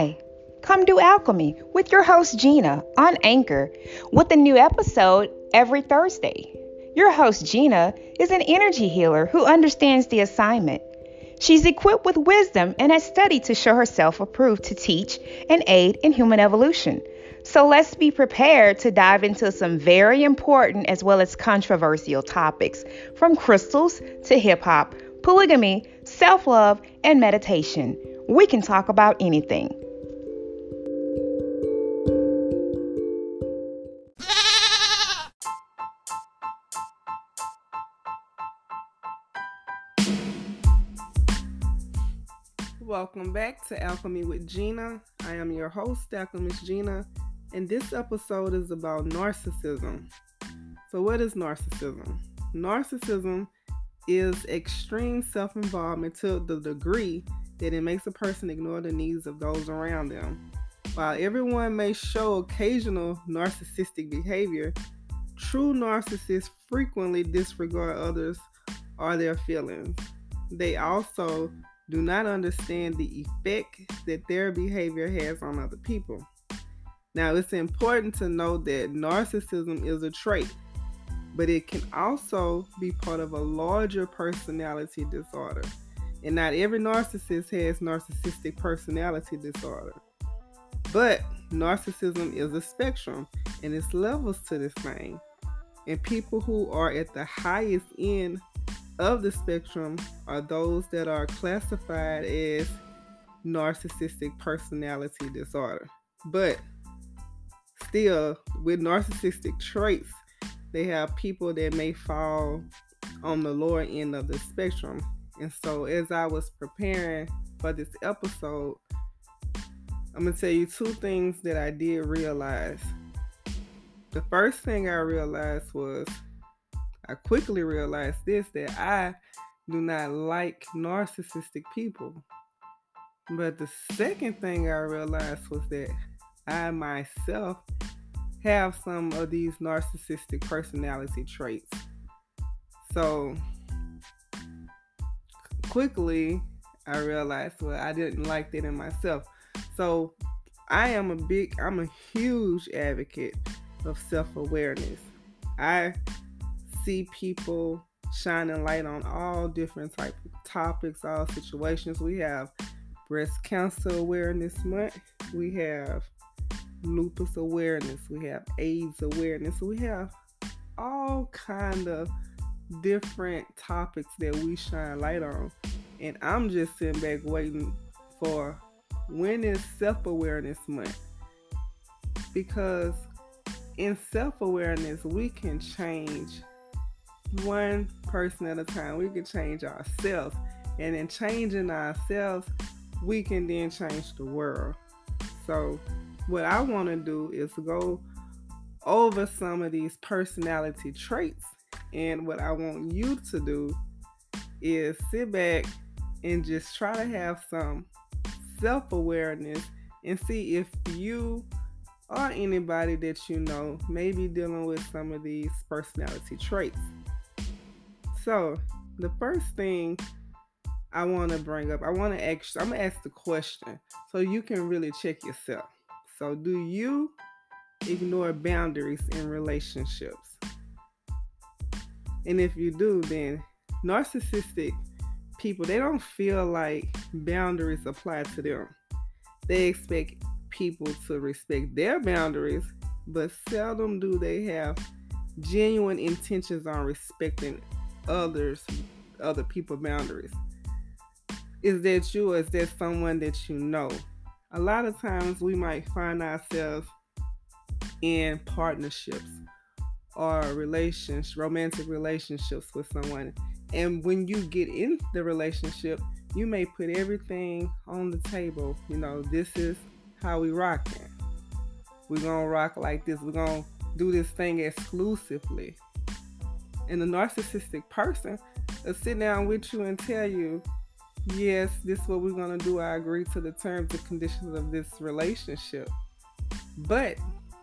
Hi, come do alchemy with your host Jeania on Anchor with a new episode every Thursday. Your host Jeania is an energy healer who understands the assignment. She's equipped with wisdom and has studied to show herself approved to teach and aid in human evolution. So let's be prepared to dive into some very important as well as controversial topics from crystals to hip hop, polygamy, self love, and meditation. We can talk about anything. Welcome back to Alchemy with Jeania. I am your host, Alchemist Jeania, and this episode is about narcissism. So, what is narcissism? Narcissism is extreme self involvement to the degree that it makes a person ignore the needs of those around them. While everyone may show occasional narcissistic behavior, true narcissists frequently disregard others or their feelings. They also do not understand the effect that their behavior has on other people. Now, it's important to know that narcissism is a trait, but it can also be part of a larger personality disorder. And not every narcissist has narcissistic personality disorder. But narcissism is a spectrum and it's levels to this thing. And people who are at the highest end of the spectrum are those that are classified as narcissistic personality disorder. But still, with narcissistic traits, they have people that may fall on the lower end of the spectrum. And so, as I was preparing for this episode, I'm going to tell you two things that I did realize. The first thing I realized was I quickly realized this that I do not like narcissistic people. But the second thing I realized was that I myself have some of these narcissistic personality traits. So quickly I realized well I didn't like that in myself. So I am a big I'm a huge advocate of self-awareness. I see people shining light on all different type of topics, all situations. We have breast cancer awareness month. We have lupus awareness. We have AIDS awareness. We have all kind of different topics that we shine light on. And I'm just sitting back waiting for when is self-awareness month? Because in self-awareness we can change one person at a time. We can change ourselves. And in changing ourselves, we can then change the world. So, what I want to do is go over some of these personality traits. And what I want you to do is sit back and just try to have some self awareness and see if you or anybody that you know may be dealing with some of these personality traits. So, the first thing I want to bring up, I want to ask, I'm to ask the question so you can really check yourself. So, do you ignore boundaries in relationships? And if you do, then narcissistic people, they don't feel like boundaries apply to them. They expect people to respect their boundaries, but seldom do they have genuine intentions on respecting others, other people boundaries. Is that you or is that someone that you know? A lot of times we might find ourselves in partnerships or relations, romantic relationships with someone. And when you get in the relationship, you may put everything on the table. You know, this is how we rock. We're gonna rock like this. We're gonna do this thing exclusively. And the narcissistic person will sit down with you and tell you, yes, this is what we're going to do. I agree to the terms and conditions of this relationship. But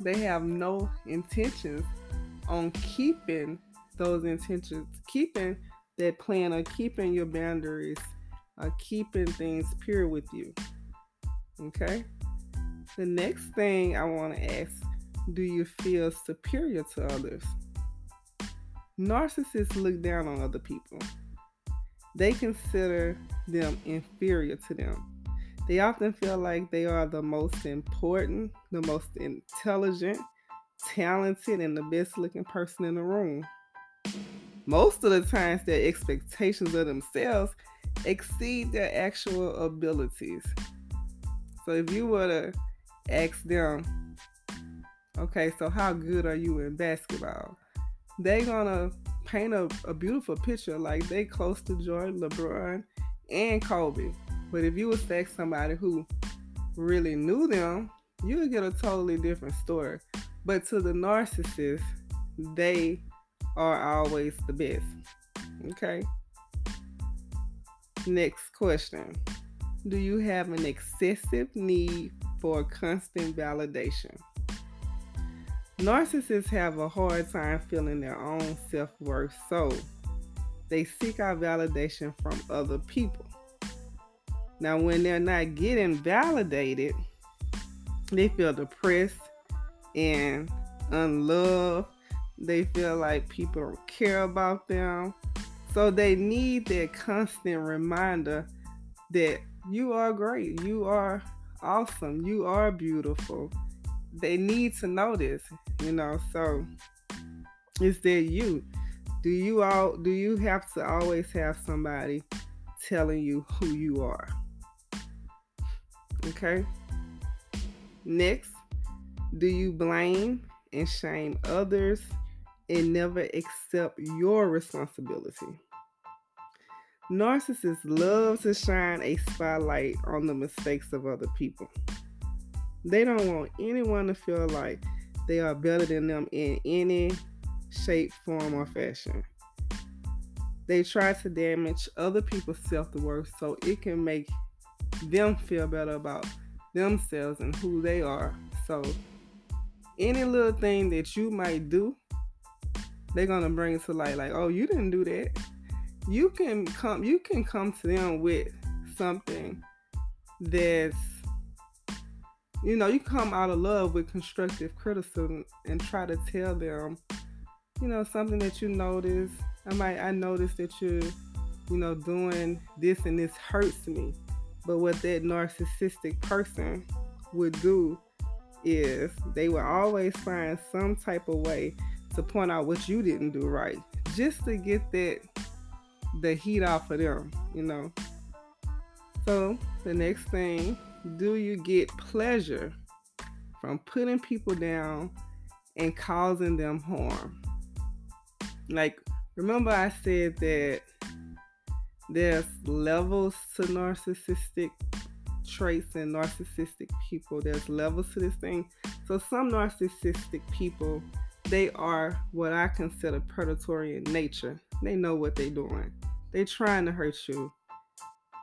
they have no intentions on keeping those intentions, keeping that plan, or keeping your boundaries, or keeping things pure with you. Okay? The next thing I want to ask do you feel superior to others? Narcissists look down on other people. They consider them inferior to them. They often feel like they are the most important, the most intelligent, talented, and the best looking person in the room. Most of the times, their expectations of themselves exceed their actual abilities. So if you were to ask them, okay, so how good are you in basketball? They're gonna paint a, a beautiful picture like they close to Jordan, LeBron, and Kobe. But if you to ask somebody who really knew them, you would get a totally different story. But to the narcissist, they are always the best. Okay. Next question Do you have an excessive need for constant validation? Narcissists have a hard time feeling their own self worth, so they seek out validation from other people. Now, when they're not getting validated, they feel depressed and unloved. They feel like people don't care about them. So they need that constant reminder that you are great, you are awesome, you are beautiful. They need to know this, you know. So is that you? Do you all do you have to always have somebody telling you who you are? Okay. Next, do you blame and shame others and never accept your responsibility. Narcissists love to shine a spotlight on the mistakes of other people. They don't want anyone to feel like they are better than them in any shape, form, or fashion. They try to damage other people's self worth so it can make them feel better about themselves and who they are. So, any little thing that you might do they're gonna bring it to light like, oh, you didn't do that. You can come you can come to them with something that's you know, you come out of love with constructive criticism and try to tell them, you know, something that you notice. I might I noticed that you're, you know, doing this and this hurts me. But what that narcissistic person would do is they will always find some type of way to point out what you didn't do right, just to get that the heat off of them, you know. So the next thing, do you get pleasure from putting people down and causing them harm? Like, remember I said that there's levels to narcissistic traits and narcissistic people. There's levels to this thing. So some narcissistic people they are what I consider predatory in nature. They know what they're doing. They're trying to hurt you.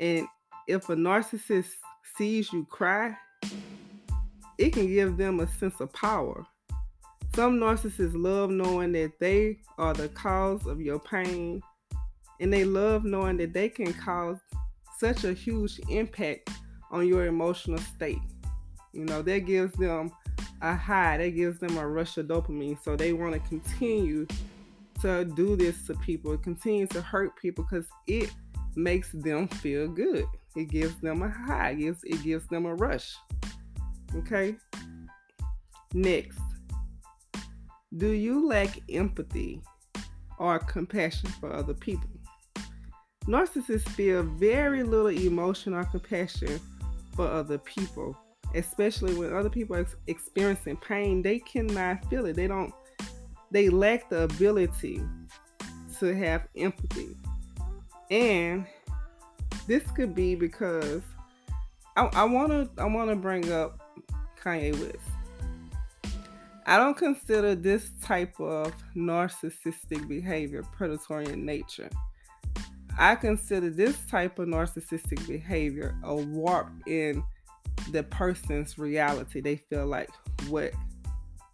And if a narcissist sees you cry, it can give them a sense of power. Some narcissists love knowing that they are the cause of your pain, and they love knowing that they can cause such a huge impact on your emotional state. You know, that gives them a high, that gives them a rush of dopamine. So they want to continue to do this to people, continue to hurt people because it makes them feel good. It gives them a high, it gives, it gives them a rush. Okay? Next, do you lack empathy or compassion for other people? Narcissists feel very little emotion or compassion for other people especially when other people are experiencing pain, they cannot feel it. They don't, they lack the ability to have empathy. And this could be because I want to I want to bring up Kanye West. I don't consider this type of narcissistic behavior predatory in nature. I consider this type of narcissistic behavior a warp in the person's reality. They feel like what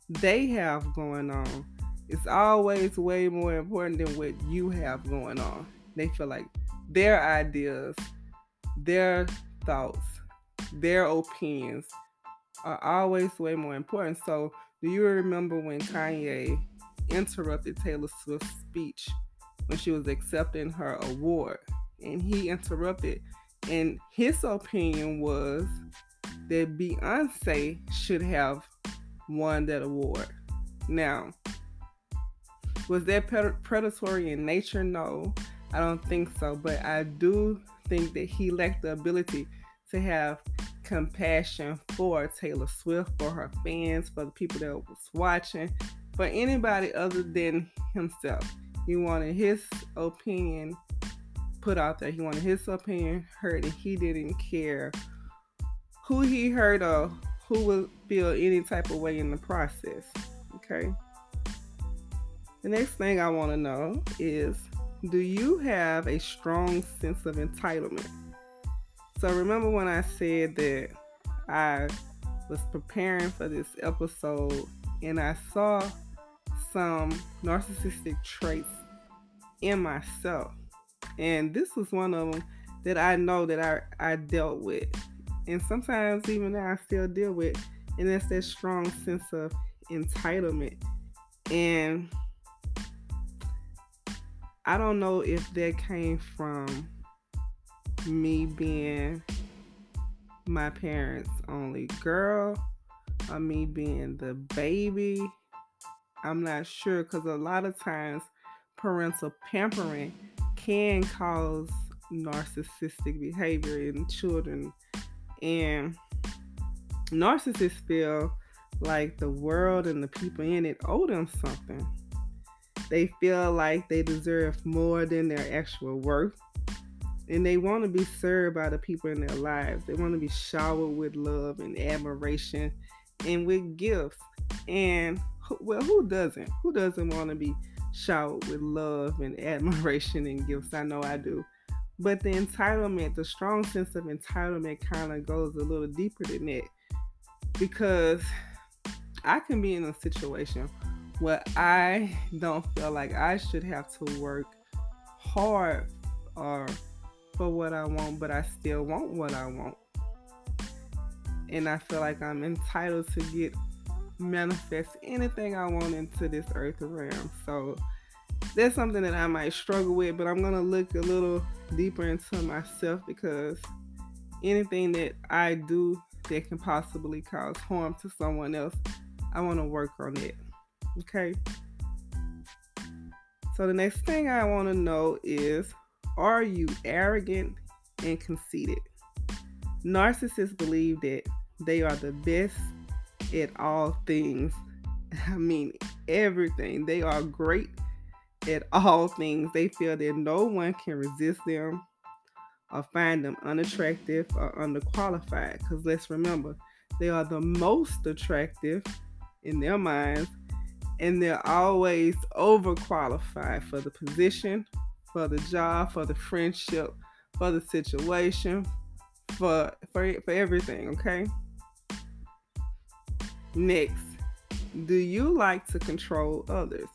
they have going on is always way more important than what you have going on. They feel like their ideas, their thoughts, their opinions are always way more important. So, do you remember when Kanye interrupted Taylor Swift's speech when she was accepting her award? And he interrupted, and his opinion was that Beyonce should have won that award. Now, was that predatory in nature? No, I don't think so. But I do think that he lacked the ability to have compassion for Taylor Swift, for her fans, for the people that was watching, for anybody other than himself. He wanted his opinion put out there. He wanted his opinion heard, and he didn't care who he heard or who would feel any type of way in the process. Okay. The next thing I want to know is do you have a strong sense of entitlement? So remember when I said that I was preparing for this episode and I saw some narcissistic traits in myself. And this was one of them that I know that I, I dealt with. And sometimes even now I still deal with. And that's that strong sense of entitlement. And I don't know if that came from me being my parents' only girl or me being the baby. I'm not sure because a lot of times parental pampering can cause narcissistic behavior in children. And narcissists feel like the world and the people in it owe them something. They feel like they deserve more than their actual worth and they want to be served by the people in their lives. They want to be showered with love and admiration and with gifts. And well, who doesn't? Who doesn't want to be showered with love and admiration and gifts? I know I do. But the entitlement, the strong sense of entitlement kind of goes a little deeper than that. Because I can be in a situation where I don't feel like I should have to work hard or for what I want, but I still want what I want. And I feel like I'm entitled to get manifest anything I want into this earth realm. So that's something that I might struggle with, but I'm to look a little deeper into myself because anything that I do that can possibly cause harm to someone else, I want to work on it. Okay. So the next thing I want to know is are you arrogant and conceited? Narcissists believe that they are the best at all things. I mean, everything. They are great at all things. They feel that no one can resist them or find them unattractive or underqualified. Because let's remember, they are the most attractive in their minds and they're always overqualified for the position for the job, for the friendship, for the situation, for for, for everything, okay? Next, do you like to control others?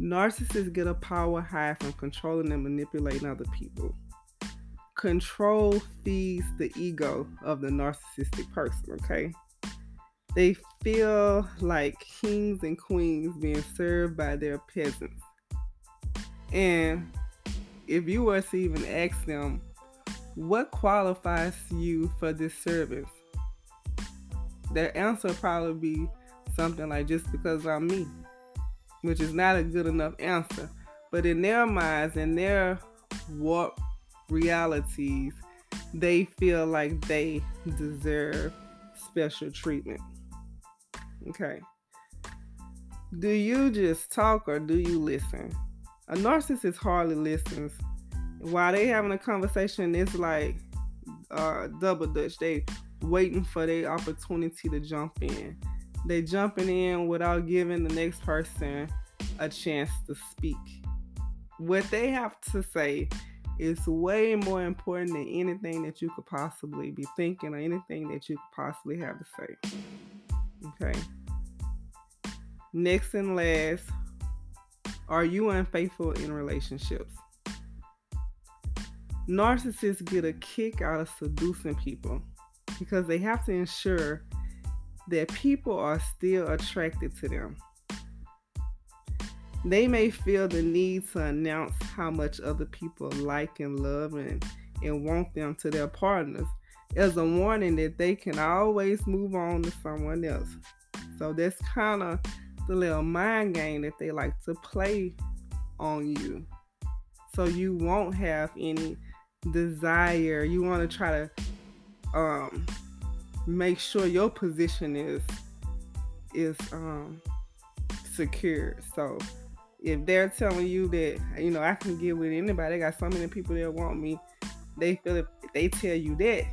Narcissists get a power high from controlling and manipulating other people. Control feeds the ego of the narcissistic person, okay? They feel like kings and queens being served by their peasants. And if you were to even ask them, what qualifies you for this service? Their answer would probably be something like just because I'm me, which is not a good enough answer. But in their minds, in their warp realities, they feel like they deserve special treatment. Okay. Do you just talk or do you listen? A narcissist hardly listens. While they having a conversation, it's like uh, double dutch. They waiting for their opportunity to jump in. They jumping in without giving the next person a chance to speak. What they have to say is way more important than anything that you could possibly be thinking or anything that you could possibly have to say. Okay. Next and last, are you unfaithful in relationships? Narcissists get a kick out of seducing people. because they have to ensure that people are still attracted to them. They may feel the need to announce how much other people like and love and, and want them to their partners as a warning that they can always move on to someone else. So that's kind of the little mind game that they like to play on you. So you won't have any desire. You want to try to um, make sure your position is is um, secure. So if they're telling you that you know I can get with anybody, I got so many people that want me. They feel if they tell you that,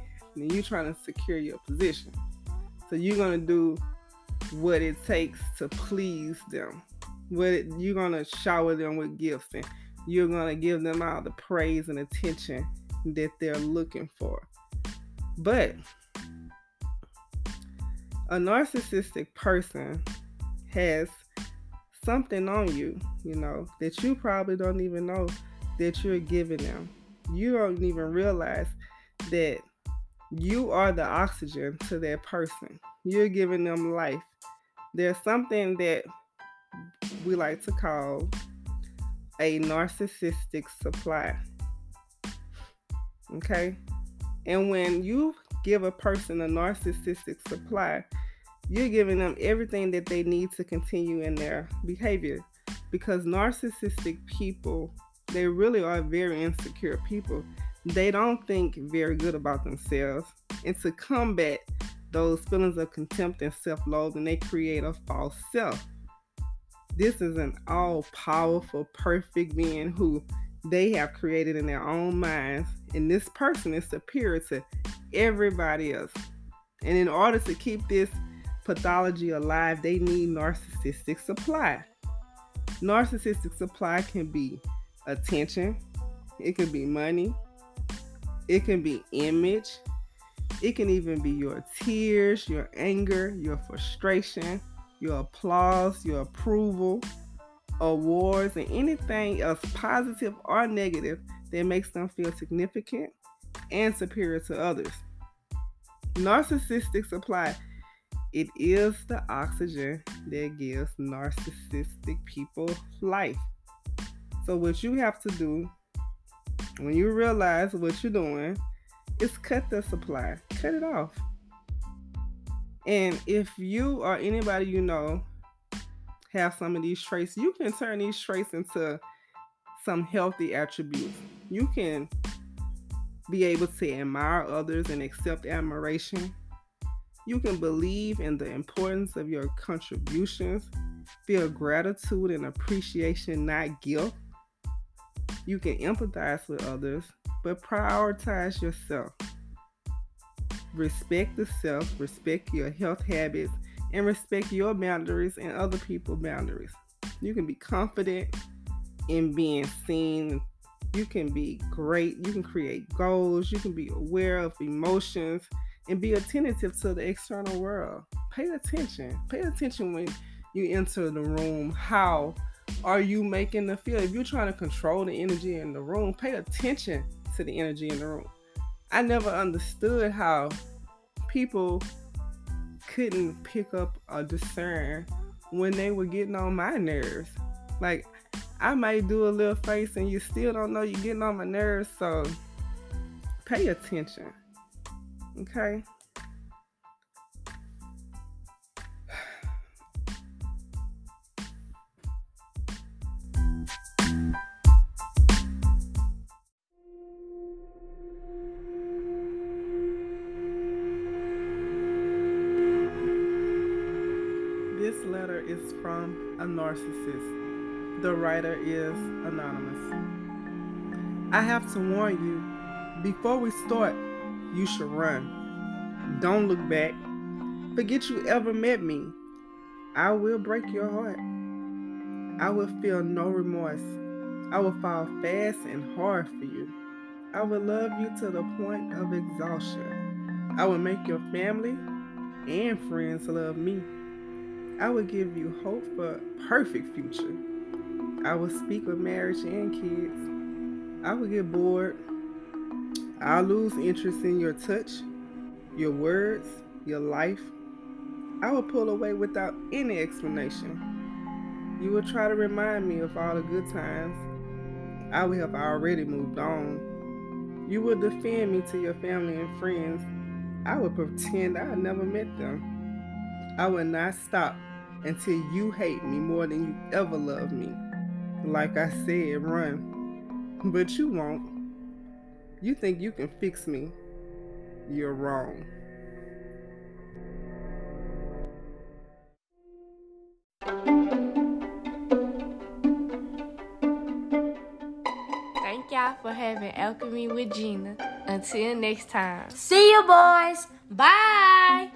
then you're trying to secure your position. So you're gonna do what it takes to please them. What it, you're gonna shower them with gifts and you're gonna give them all the praise and attention that they're looking for. But a narcissistic person has something on you, you know, that you probably don't even know that you're giving them. You don't even realize that you are the oxygen to that person. You're giving them life. There's something that we like to call a narcissistic supply. Okay? And when you give a person a narcissistic supply, you're giving them everything that they need to continue in their behavior. Because narcissistic people, they really are very insecure people. They don't think very good about themselves. And to combat those feelings of contempt and self loathing, they create a false self. This is an all powerful, perfect being who they have created in their own minds. And this person is superior to everybody else. And in order to keep this pathology alive, they need narcissistic supply. Narcissistic supply can be attention, it can be money, it can be image, it can even be your tears, your anger, your frustration, your applause, your approval, awards, and anything else positive or negative that makes them feel significant and superior to others. Narcissistic supply it is the oxygen that gives narcissistic people life. So, what you have to do when you realize what you're doing is cut the supply, cut it off. And if you or anybody you know have some of these traits, you can turn these traits into some healthy attributes. You can be able to admire others and accept admiration. You can believe in the importance of your contributions, feel gratitude and appreciation, not guilt. You can empathize with others, but prioritize yourself. Respect the self, respect your health habits, and respect your boundaries and other people's boundaries. You can be confident in being seen. You can be great. You can create goals. You can be aware of emotions and be attentive to the external world. Pay attention. Pay attention when you enter the room. How are you making the feel? If you're trying to control the energy in the room, pay attention to the energy in the room. I never understood how people couldn't pick up or discern when they were getting on my nerves. Like I might do a little face and you still don't know you're getting on my nerves, so pay attention. Okay? Narcissist. The writer is anonymous. I have to warn you before we start you should run. Don't look back. Forget you ever met me. I will break your heart. I will feel no remorse. I will fall fast and hard for you. I will love you to the point of exhaustion. I will make your family and friends love me. I will give you hope for a perfect future. I will speak of marriage and kids. I will get bored I'll lose interest in your touch. your words, your life, I will pull away without any explanation. You will try to remind me of all the good times. I will have already moved on. You will defend me to your family and friends. I will pretend I never met them. I will not stop until you hate me more than you ever loved me. Like I said, run. But you won't. You think you can fix me. You're wrong. Thank y'all for having Alchemy with Jeania. Until next time. See you, boys. Bye.